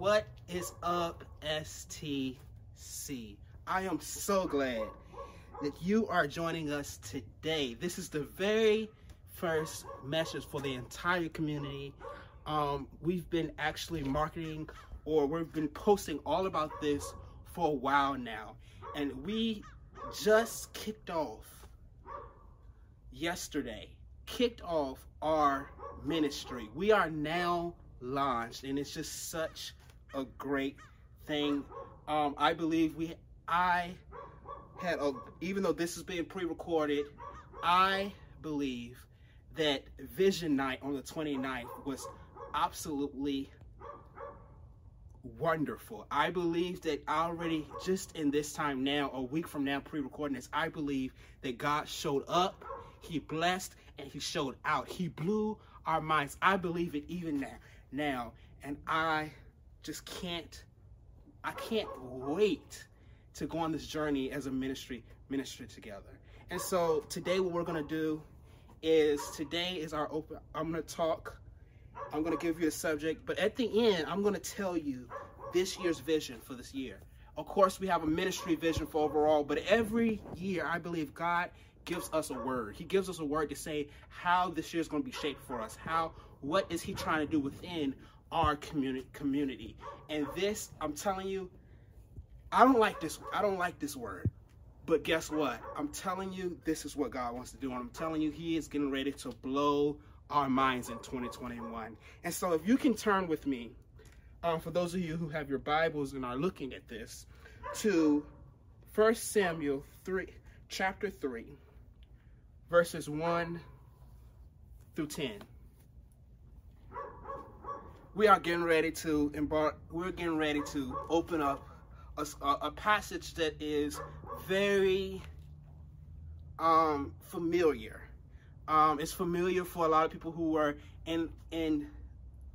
What is up, STC? I am so glad that you are joining us today. This is the very first message for the entire community. Um, we've been actually marketing or we've been posting all about this for a while now. And we just kicked off yesterday, kicked off our ministry. We are now launched and it's just such a great thing. Um, I believe we, I had, a, even though this is being pre-recorded, I believe that Vision Night on the 29th was absolutely wonderful. I believe that already just in this time now, a week from now, pre-recording this, I believe that God showed up, he blessed, and he showed out. He blew our minds. I believe it even now. Now, and I just can't, I can't wait to go on this journey as a ministry, ministry together. And so today what we're gonna do is, today is our open, I'm gonna talk, I'm gonna give you a subject, but at the end, I'm gonna tell you this year's vision for this year. Of course, we have a ministry vision for overall, but every year, I believe God gives us a word. He gives us a word to say how this year is going to be shaped for us. How, what is he trying to do within our community community? And this, I'm telling you, I don't like this. I don't like this word. But guess what? I'm telling you, this is what God wants to do. And I'm telling you, he is getting ready to blow our minds in 2021. And so if you can turn with me, um, for those of you who have your Bibles and are looking at this, to 1 Samuel 3, chapter 3, verses 1 through 10. We are getting ready to embark, we're getting ready to open up a, a passage that is very um, familiar. Um, it's familiar for a lot of people who are in in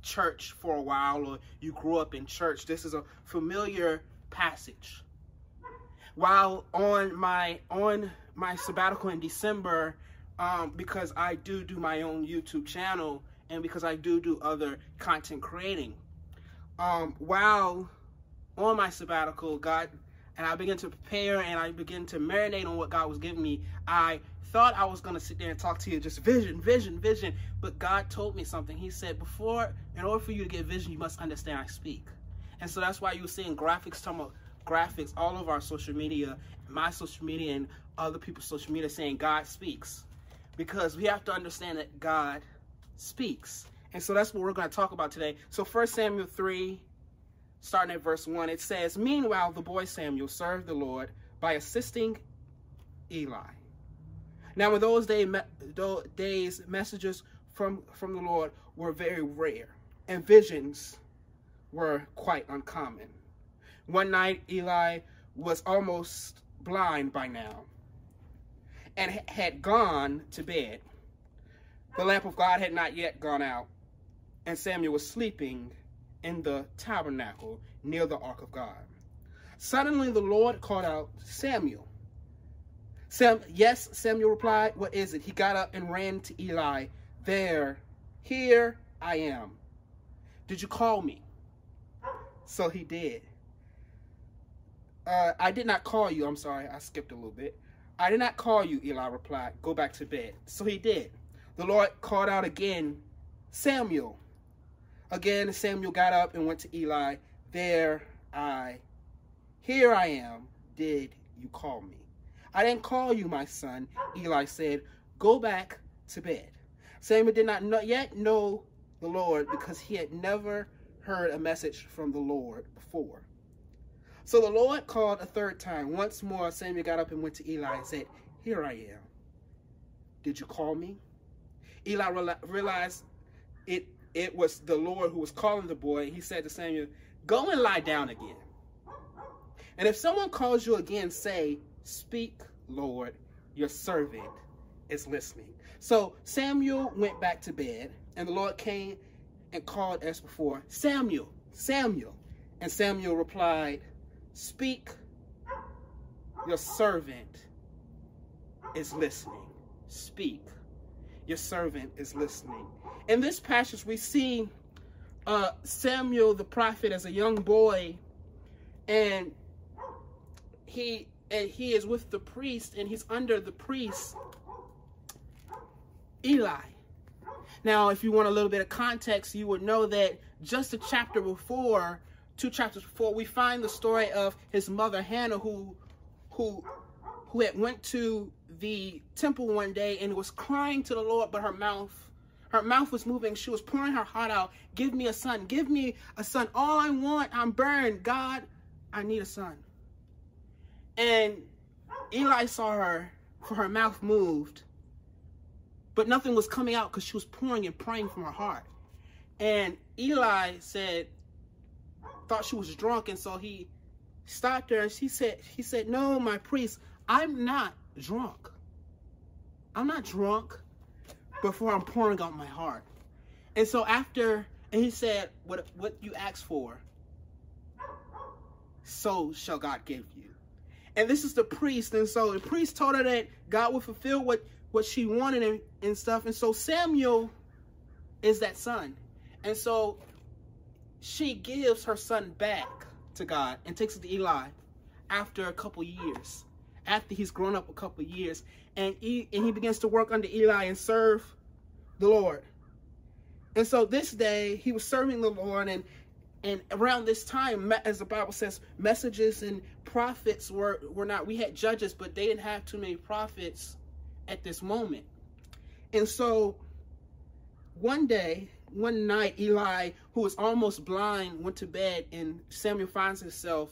church for a while or you grew up in church. This is a familiar passage. While on my on my sabbatical in December, um, because I do do my own YouTube channel and because I do do other content creating. Um, while on my sabbatical, God, and I began to prepare and I began to marinate on what God was giving me, I thought I was going to sit there and talk to you just vision, vision, vision. But God told me something. He said, before, in order for you to get vision, you must understand I speak. And so that's why you're seeing graphics, talking about graphics all over our social media, my social media and other people's social media saying God speaks. Because we have to understand that God speaks. And so that's what we're going to talk about today. So 1 Samuel 3, starting at verse 1, it says, Meanwhile, the boy Samuel served the Lord by assisting Eli. Now, in those, day, those days, messages from, from the Lord were very rare, and visions were quite uncommon. One night, Eli was almost blind by now and had gone to bed. The lamp of God had not yet gone out, and Samuel was sleeping in the tabernacle near the ark of God. Suddenly the Lord called out, Samuel. Sam, yes, Samuel replied, what is it? He got up and ran to Eli. There, here I am. Did you call me? So he did. Uh, I did not call you. I'm sorry, I skipped a little bit. I did not call you, Eli replied. Go back to bed. So he did. The Lord called out again, Samuel. Again, Samuel got up and went to Eli. There I, here I am. Did you call me? I didn't call you, my son. Eli said, Go back to bed. Samuel did not know, yet know the Lord because he had never heard a message from the Lord before. So the Lord called a third time. Once more, Samuel got up and went to Eli and said, Here I am. Did you call me? Eli realized it, it was the Lord who was calling the boy. and He said to Samuel, Go and lie down again. And if someone calls you again, say, Speak, Lord, your servant is listening. So Samuel went back to bed, and the Lord came and called as before, Samuel, Samuel. And Samuel replied, Speak, your servant is listening. Speak, your servant is listening. In this passage, we see uh, Samuel the prophet as a young boy, and he and he is with the priest, and he's under the priest Eli. Now, if you want a little bit of context, you would know that just a chapter before, two chapters before, we find the story of his mother Hannah, who, who, who had went to the temple one day and was crying to the Lord, but her mouth, her mouth was moving. She was pouring her heart out. Give me a son. Give me a son. All I want, I'm burned. God, I need a son. And Eli saw her, for her mouth moved, but nothing was coming out because she was pouring and praying from her heart. And Eli said, thought she was drunk, and so he stopped her and she said, he said, No, my priest, I'm not drunk. I'm not drunk before I'm pouring out my heart. And so after, and he said, What what you asked for, so shall God give you. And this is the priest. And so the priest told her that God would fulfill what what she wanted and, and stuff. And so Samuel is that son. And so she gives her son back to God and takes it to Eli after a couple years, after he's grown up a couple years. And he, and he begins to work under Eli and serve the Lord. And so this day he was serving the Lord and and around this time, as the Bible says, messages and prophets were, were not, we had judges, but they didn't have too many prophets at this moment. And so one day, one night, Eli, who was almost blind, went to bed, and Samuel finds himself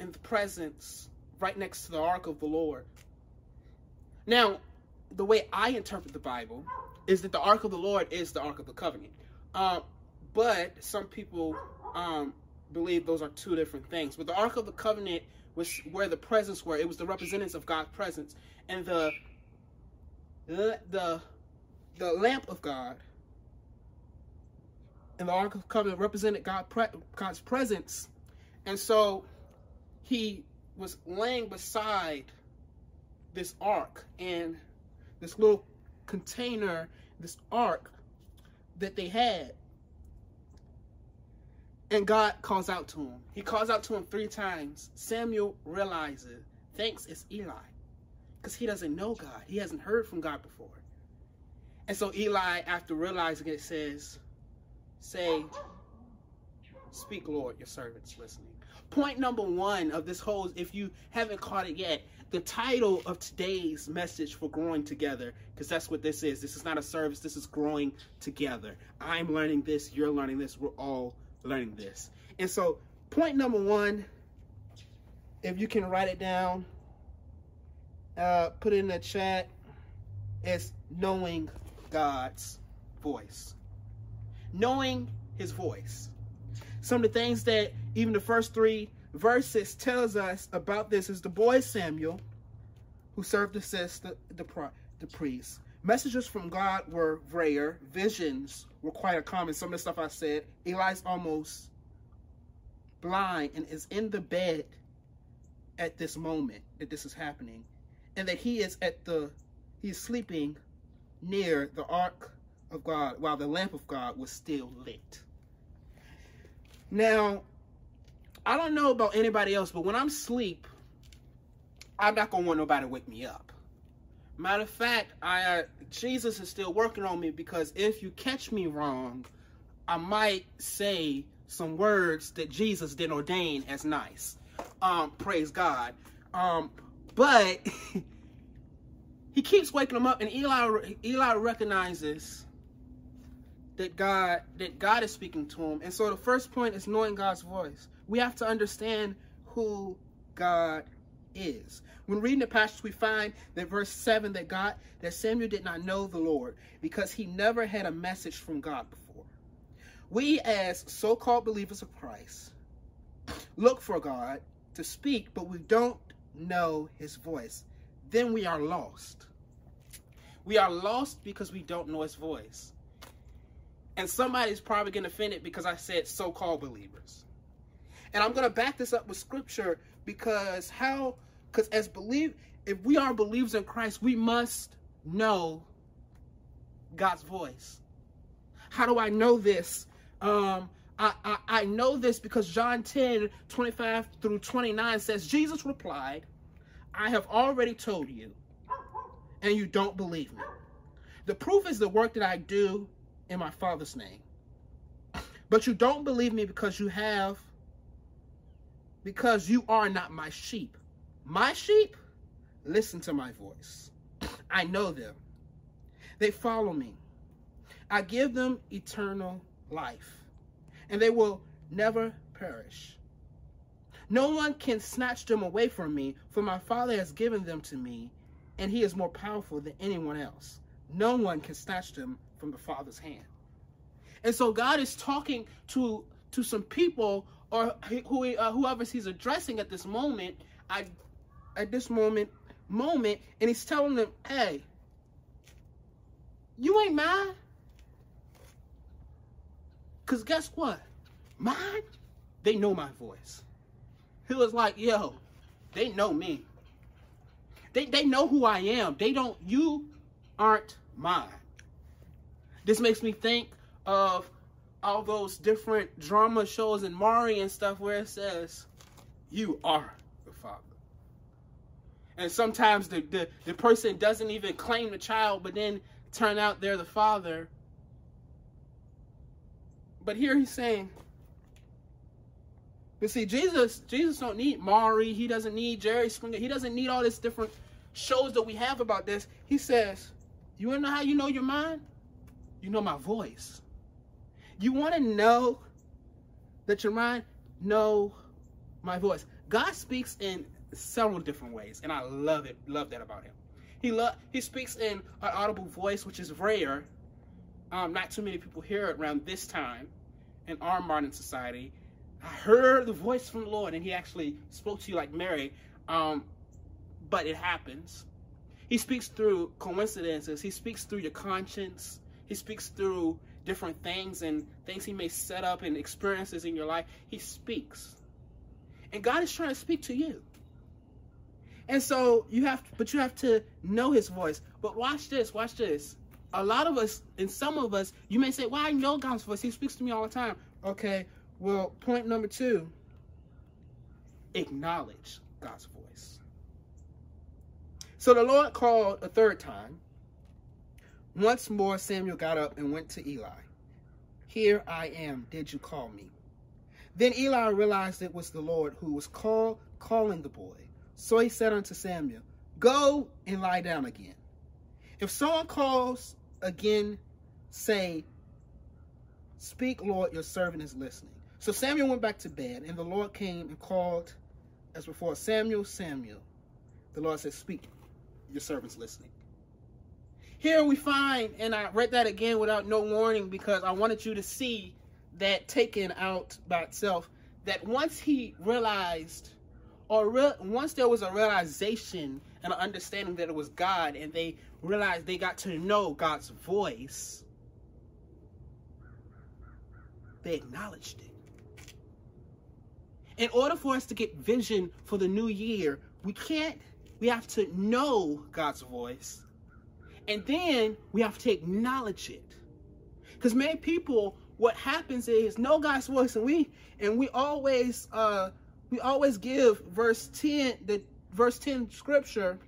in the presence right next to the ark of the Lord. Now, the way I interpret the Bible is that the ark of the Lord is the ark of the covenant. Uh, but some people um, believe those are two different things. But the ark of the covenant was where the presence were. It was the representatives of God's presence, and the the the lamp of God and the Ark of the Covenant represented God God's presence, and so he was laying beside this ark and this little container, this ark that they had. And God calls out to him. He calls out to him three times. Samuel realizes, thanks, it's Eli. Because he doesn't know God. He hasn't heard from God before. And so Eli, after realizing it, says, say, speak, Lord, your servant's listening. Point number one of this whole, if you haven't caught it yet, the title of today's message for growing together, because that's what this is. This is not a service, this is growing together. I'm learning this, you're learning this, we're all learning this. And so, point number one, if you can write it down, uh, put it in the chat, is knowing God's voice. Knowing his voice. Some of the things that even the first three verses tells us about this is the boy Samuel, who served assist the, the, the priest. Messages from God were rare. Visions were quite a common. Some of the stuff I said. Eli's almost blind and is in the bed at this moment that this is happening. And that he is at the, he's sleeping near the ark of God while the lamp of God was still lit. Now, I don't know about anybody else, but when I'm asleep, I'm not to want nobody to wake me up. Matter of fact, I uh, Jesus is still working on me because if you catch me wrong, I might say some words that Jesus didn't ordain as nice. Um, praise God. Um, but he keeps waking him up, and Eli Eli recognizes that God that God is speaking to him. And so the first point is knowing God's voice. We have to understand who God is. When reading the passage, we find that verse 7 that God, that Samuel did not know the Lord because he never had a message from God before. We, as so called believers of Christ, look for God to speak, but we don't know his voice. Then we are lost. We are lost because we don't know his voice. And somebody's probably going to offend it because I said so called believers. And I'm going to back this up with scripture because how because as believe if we are believers in Christ, we must know God's voice. How do I know this? Um, I, I, I know this because John 10, 25 through 29 says, Jesus replied, I have already told you, and you don't believe me. The proof is the work that I do in my Father's name. But you don't believe me because you have, because you are not my sheep. My sheep listen to my voice. I know them. They follow me. I give them eternal life, and they will never perish. No one can snatch them away from me, for my Father has given them to me, and he is more powerful than anyone else. No one can snatch them from the Father's hand. And so God is talking to to some people or who uh, whoever he's addressing at this moment, I, at this moment moment, and he's telling them, "Hey, you ain't mine." Cause guess what? Mine, they know my voice. He was like, yo, they know me. They they know who I am. They don't you aren't mine. This makes me think of all those different drama shows and Maury and stuff where it says, You are the father. And sometimes the, the, the person doesn't even claim the child, but then turn out they're the father. But here he's saying, but see, Jesus, Jesus don't need Maury. He doesn't need Jerry Springer. He doesn't need all this different shows that we have about this. He says, you want to know how you know your mind? You know my voice. You want to know that your mind know my voice. God speaks in several different ways, and I love it. Love that about him. He lo- he speaks in an audible voice, which is rare. Um, not too many people hear it around this time in our modern society. I heard the voice from the Lord, and He actually spoke to you like Mary. Um, but it happens. He speaks through coincidences. He speaks through your conscience. He speaks through different things and things he may set up and experiences in your life. He speaks. And God is trying to speak to you. And so you have to, but you have to know his voice. But watch this, watch this. A lot of us, and some of us, you may say, Well, I know God's voice. He speaks to me all the time. Okay, well, point number two acknowledge God's voice. So the Lord called a third time. Once more, Samuel got up and went to Eli. Here I am. Did you call me? Then Eli realized it was the Lord who was call, calling the boy. So he said unto Samuel, Go and lie down again. If someone calls again, say, Speak, Lord, your servant is listening. So Samuel went back to bed, and the Lord came and called as before, Samuel, Samuel. The Lord said, Speak, your servant's listening. Here we find, and I read that again without no warning because I wanted you to see that taken out by itself, that once he realized, or re- once there was a realization and an understanding that it was God, and they realized they got to know God's voice, they acknowledged it in order for us to get vision for the new year, we can't, we have to know God's voice. And then we have to acknowledge it. Because many people, what happens is know God's voice, and we and we always uh we always give verse 10, the verse 10 scripture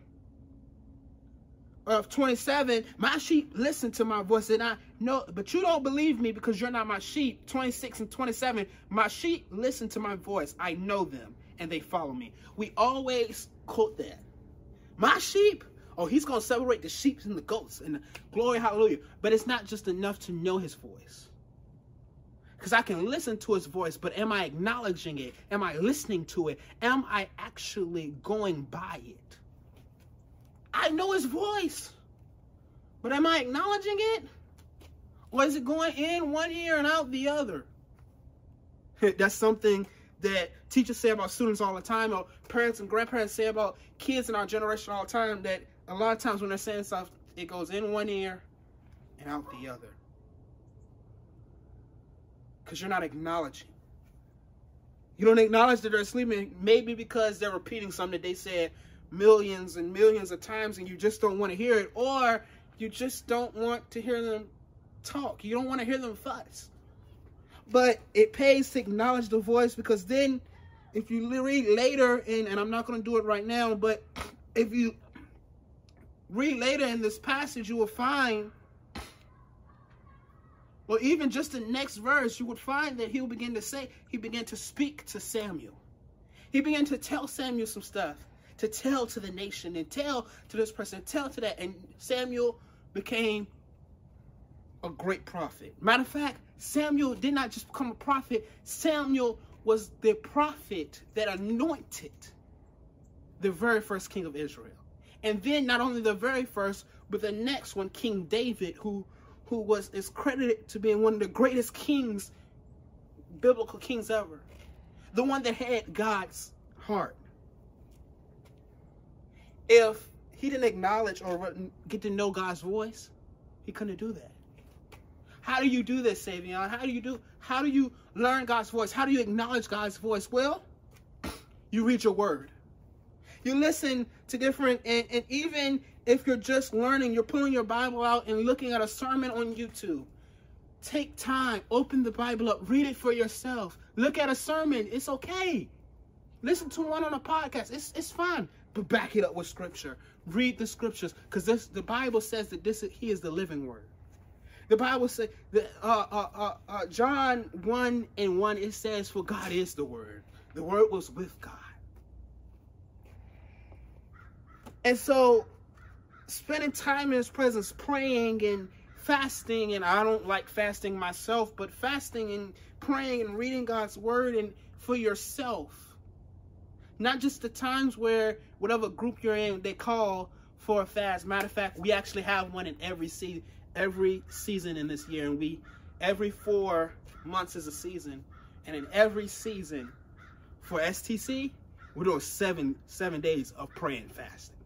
of 27, my sheep listen to my voice, and I know, but you don't believe me because you're not my sheep. 26 and 27, my sheep listen to my voice. I know them, and they follow me. We always quote that. My sheep, oh, he's going to separate the sheep and the goats, and glory, hallelujah. But it's not just enough to know his voice. Because I can listen to his voice, but am I acknowledging it? Am I listening to it? Am I actually going by it? I know his voice. But am I acknowledging it? Or is it going in one ear and out the other? That's something that teachers say about students all the time, or parents and grandparents say about kids in our generation all the time, that a lot of times when they're saying stuff, it goes in one ear and out the other. Because you're not acknowledging. You don't acknowledge that they're sleeping, maybe because they're repeating something that they said millions and millions of times and you just don't want to hear it, or you just don't want to hear them talk. You don't want to hear them fuss. But it pays to acknowledge the voice because then if you read later, in, and I'm not going to do it right now, but if you read later in this passage, you will find, or even just the next verse, you would find that he'll begin to say, he began to speak to Samuel. He began to tell Samuel some stuff, to tell to the nation, and tell to this person, tell to that. And Samuel became a great prophet. Matter of fact, Samuel did not just become a prophet, Samuel was the prophet that anointed the very first king of Israel. And then not only the very first, but the next one, King David, who who was is credited to being one of the greatest kings, biblical kings ever. The one that had God's heart. If he didn't acknowledge or get to know God's voice, he couldn't do that. How do you do this, Savion? How do you do how do you learn God's voice? How do you acknowledge God's voice? Well, you read your word. You listen to different and, and even if you're just learning, you're pulling your Bible out and looking at a sermon on YouTube. Take time, open the Bible up, read it for yourself. Look at a sermon. It's okay. Listen to one on a podcast. It's it's fine. But back it up with scripture. Read the scriptures. Because this the Bible says that this he is the living word. The Bible says that uh, uh, uh, uh, John 1 and 1, it says, For God is the Word. The Word was with God. And so, spending time in His presence, praying and fasting, and I don't like fasting myself, but fasting and praying and reading God's Word and for yourself. Not just the times where whatever group you're in, they call for a fast. Matter of fact, we actually have one in every city every season in this year, and we every four months is a season, and in every season for STC, we're doing seven seven days of praying fasting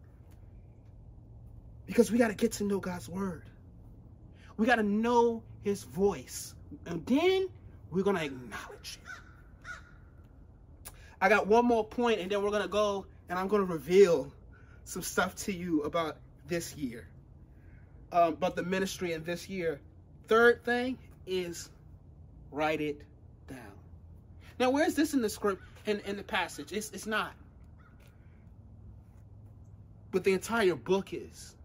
because we got to get to know God's word. We got to know His voice, and then we're gonna acknowledge it. I got one more point, and then we're gonna go, and I'm gonna reveal some stuff to you about this year um, about the ministry in this year. Third thing is write it down. Now, where is this in the script, in, in the passage? It's, it's not. But the entire book is.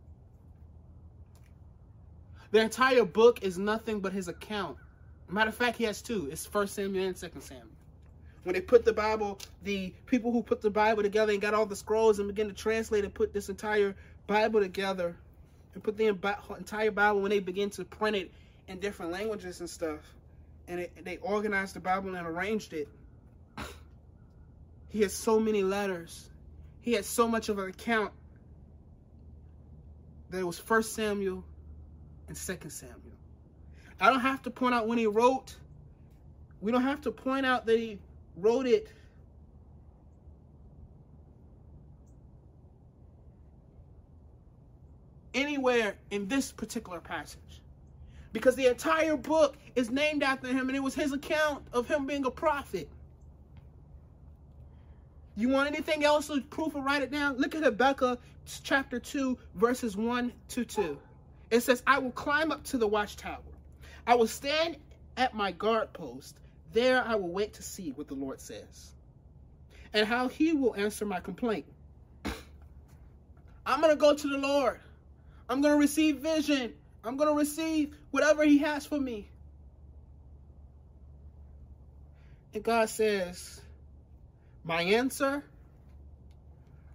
The entire book is nothing but his account. Matter of fact, he has two. It's First Samuel and Second Samuel. When they put the Bible, the people who put the Bible together and got all the scrolls and began to translate and put this entire Bible together, and put the entire Bible when they begin to print it in different languages and stuff. And it, they organized the Bible and arranged it. He has so many letters. He had so much of an account that it was First Samuel and Second Samuel. I don't have to point out when he wrote. We don't have to point out that he wrote it anywhere in this particular passage. Because the entire book is named after him, and it was his account of him being a prophet. You want anything else with proof of write it down? Look at Habakkuk chapter 2, verses 1 to 2. It says, I will climb up to the watchtower. I will stand at my guard post. There I will wait to see what the Lord says and how he will answer my complaint. I'm going to go to the Lord. I'm going to receive vision. I'm going to receive whatever he has for me. And God says, my answer,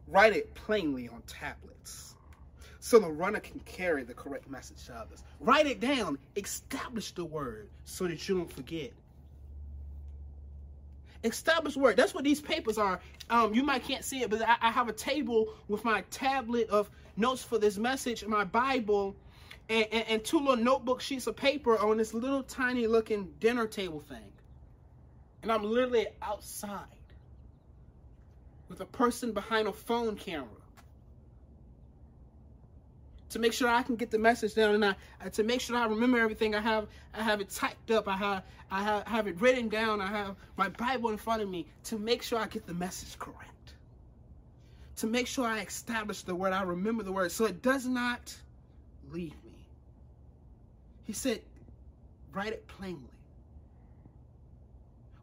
write it plainly on tablets so the runner can carry the correct message to others. Write it down, establish the word so that you don't forget. Establish word. That's what these papers are. Um, you might can't see it, but I, I have a table with my tablet of notes for this message, my Bible, and, and, and two little notebook sheets of paper on this little tiny looking dinner table thing. And I'm literally outside with a person behind a phone camera to make sure I can get the message down and I, to make sure I remember everything. I have I have it typed up. I have I have, have it written down. I have my Bible in front of me to make sure I get the message correct. To make sure I establish the word, I remember the word, so it does not leave me. He said, write it plainly.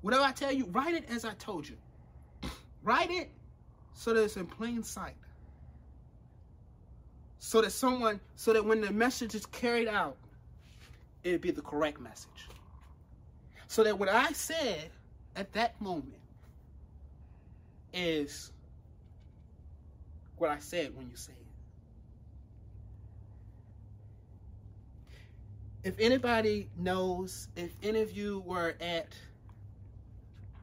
Whatever I tell you, write it as I told you. write it so that it's in plain sight. So that someone, so that when the message is carried out, it'd be the correct message. So that what I said at that moment is what I said when you say it. If anybody knows, if any of you were at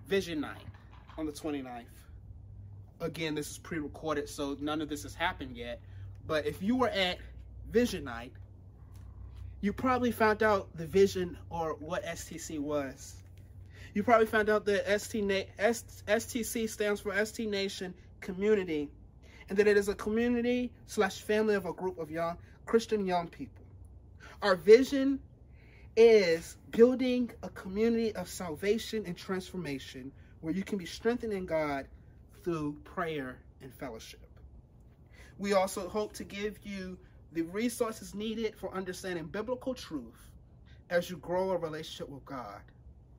Vision Night on the 29th, again, this is pre recorded, so none of this has happened yet. But if you were at Vision Night, you probably found out the vision or what STC was. You probably found out that ST STC stands for ST Nation Community, and that it is a community slash family of a group of young Christian young people. Our vision is building a community of salvation and transformation where you can be strengthened in God through prayer and fellowship. We also hope to give you the resources needed for understanding biblical truth as you grow a relationship with God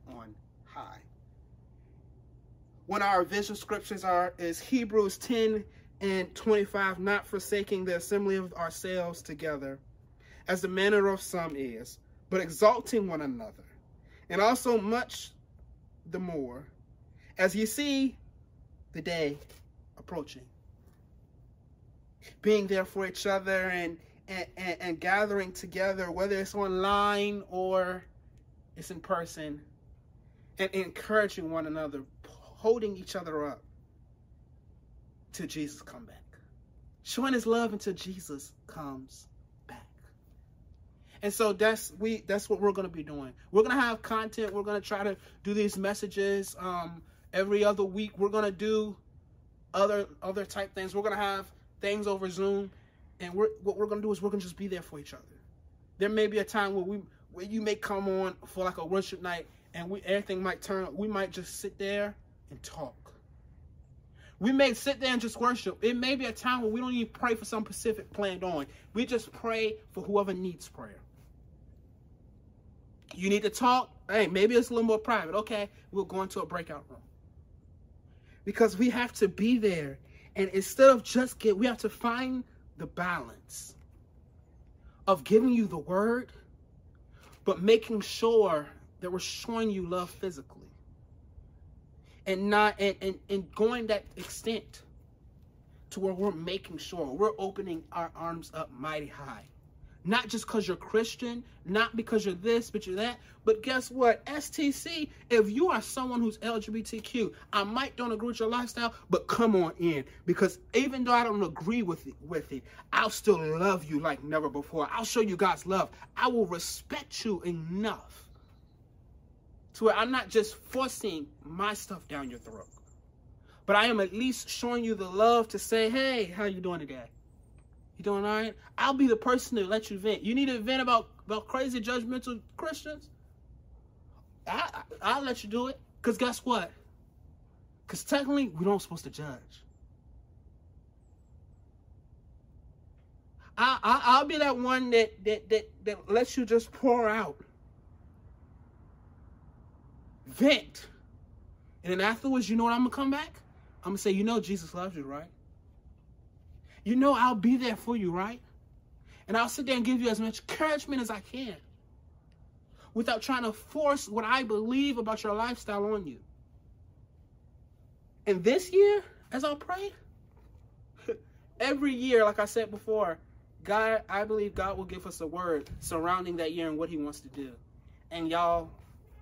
on high. One of our vision scriptures are is Hebrews 10 and 25, not forsaking the assembly of ourselves together, as the manner of some is, but exalting one another, and also much the more, as you see the day approaching. Being there for each other and, and, and, and gathering together, whether it's online or it's in person, and encouraging one another, holding each other up till Jesus come back. Showing his love until Jesus comes back. And so that's we that's what we're gonna be doing. We're gonna have content. We're gonna try to do these messages um, every other week. We're gonna do other other type things. We're gonna have things over Zoom, and we're what we're gonna do is we're gonna just be there for each other. There may be a time where we where you may come on for like a worship night, and we everything might turn. We might just sit there and talk. We may sit there and just worship. It may be a time where we don't even pray for some specific planned on. We just pray for whoever needs prayer. You need to talk. Hey, maybe it's a little more private. Okay, we'll go into a breakout room. Because we have to be there. And instead of just get, we have to find the balance of giving you the word, but making sure that we're showing you love physically. And not and, and, and going that extent to where we're making sure we're opening our arms up mighty high not just because you're christian not because you're this but you're that but guess what? Stc if you are someone who's lgbtq i might don't agree with your lifestyle but come on in. Because even though i don't agree with it with it i'll still love you like never before. I'll show you god's love. I will respect you enough to where I'm not just forcing my stuff down your throat, but I am at least showing you the love to say, hey, how you doing today? You doing all right? I'll be the person to let you vent. You need to vent about, about crazy judgmental Christians? I, I, I'll let you do it. Because guess what? Because technically, we don't supposed to judge. I, I, I'll be that one that, that, that, that lets you just pour out vent. And then afterwards, you know what I'm going to come back? I'm going to say, you know Jesus loves you, right? You know I'll be there for you, right? And I'll sit there and give you as much encouragement as I can without trying to force what I believe about your lifestyle on you. And this year, as I pray, every year, like I said before, God, I believe God will give us a word surrounding that year and what he wants to do. And y'all,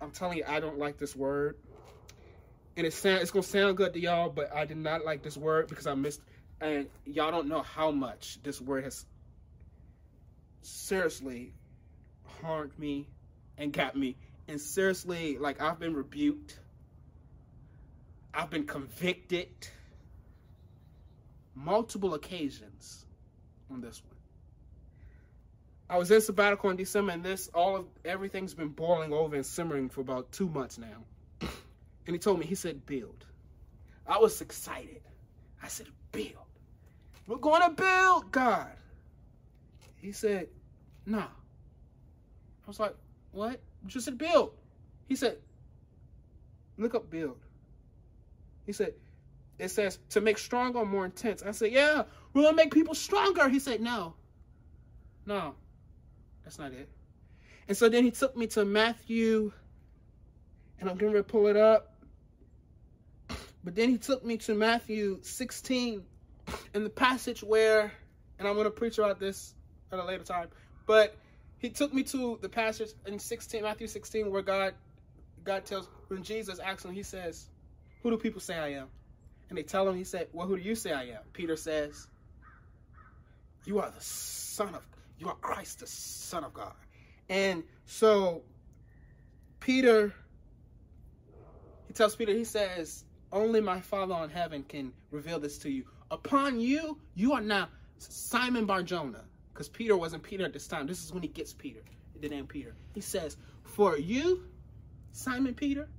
I'm telling you, I don't like this word. And it sound, it's going to sound good to y'all, but I did not like this word because I missed, and y'all don't know how much this word has seriously harmed me and got me. And seriously, like I've been rebuked. I've been convicted multiple occasions on this one. I was in sabbatical in December, and this all of everything's been boiling over and simmering for about two months now. And he told me, he said, build. I was excited. I said, build. We're going to build, God. He said, nah. I was like, what? just said build. He said, look up build. He said, it says to make stronger or more intense. I said, yeah, we're gonna make people stronger. He said, no, no, that's not it. And so then he took me to Matthew, and I'm gonna pull it up. But then he took me to Matthew 16 in the passage where, and I'm gonna preach about this at a later time, but he took me to the passage in 16, Matthew 16, where God God tells when Jesus asks him, he says, Who do people say I am? And they tell him, he said, Well, who do you say I am? Peter says, You are the Son of you are Christ, the Son of God. And so Peter, he tells Peter, he says, Only my Father on heaven can reveal this to you. Upon you, you are now Simon Barjona. Because Peter wasn't Peter at this time. This is when he gets Peter, the name Peter. He says, For you, Simon Peter,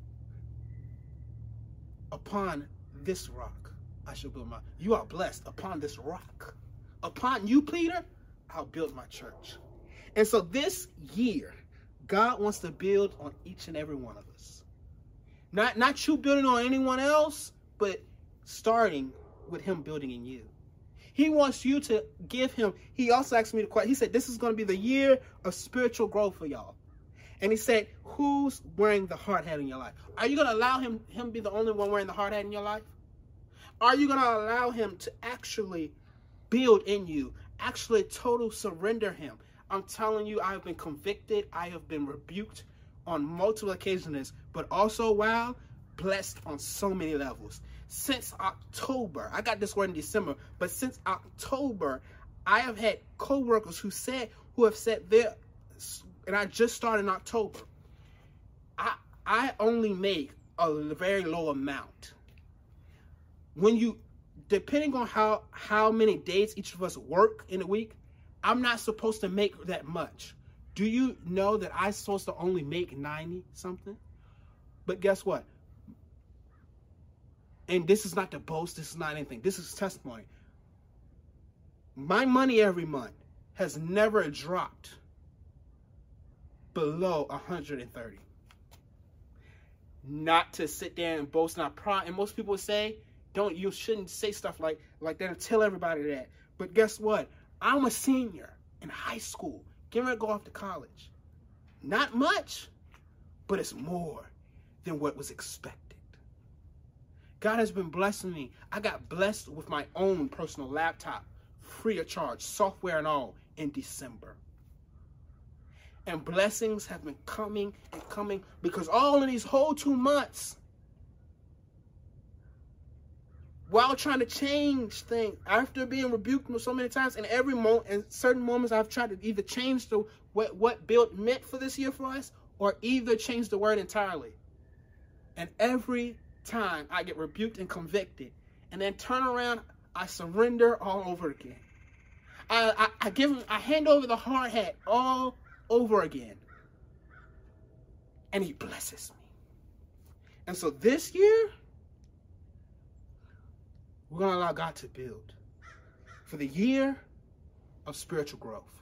upon this rock I shall build my. You are blessed upon this rock. Upon you, Peter, I'll build my church. And so this year, God wants to build on each and every one of us. Not not you building on anyone else, but starting with him building in you. He wants you to give him. He also asked me to question. He said, This is going to be the year of spiritual growth for y'all. And he said, Who's wearing the hard hat in your life? Are you going to allow him him be the only one wearing the hard hat in your life? Are you going to allow him to actually build in you, actually total surrender him? I'm telling you, I have been convicted, I have been rebuked on multiple occasions, but also, wow, blessed on so many levels. Since October, I got this word in December, but since October, I have had co-workers who said, who have said their, and I just started in October. I I only make a very low amount. When you, depending on how how many days each of us work in a week, I'm not supposed to make that much. Do you know that I'm supposed to only make 90 something? But guess what? And this is not to boast, this is not anything. This is testimony. My money every month has never dropped below 130. Not to sit there and boast, not proud. And most people say, don't you shouldn't say stuff like like that and tell everybody that. But guess what? I'm a senior in high school, getting ready to go off to college. Not much, but it's more than what was expected. God has been blessing me. I got blessed with my own personal laptop, free of charge, software and all, in December. And blessings have been coming and coming because all in these whole two months, while trying to change things after being rebuked so many times and every moment in certain moments I've tried to either change the what what build meant for this year for us or either change the word entirely. And every time I get rebuked and convicted and then turn around, I surrender all over again. I, I, I give I hand over the hard hat all over again. And he blesses me. And so this year, we're to allow God to build for the year of spiritual growth.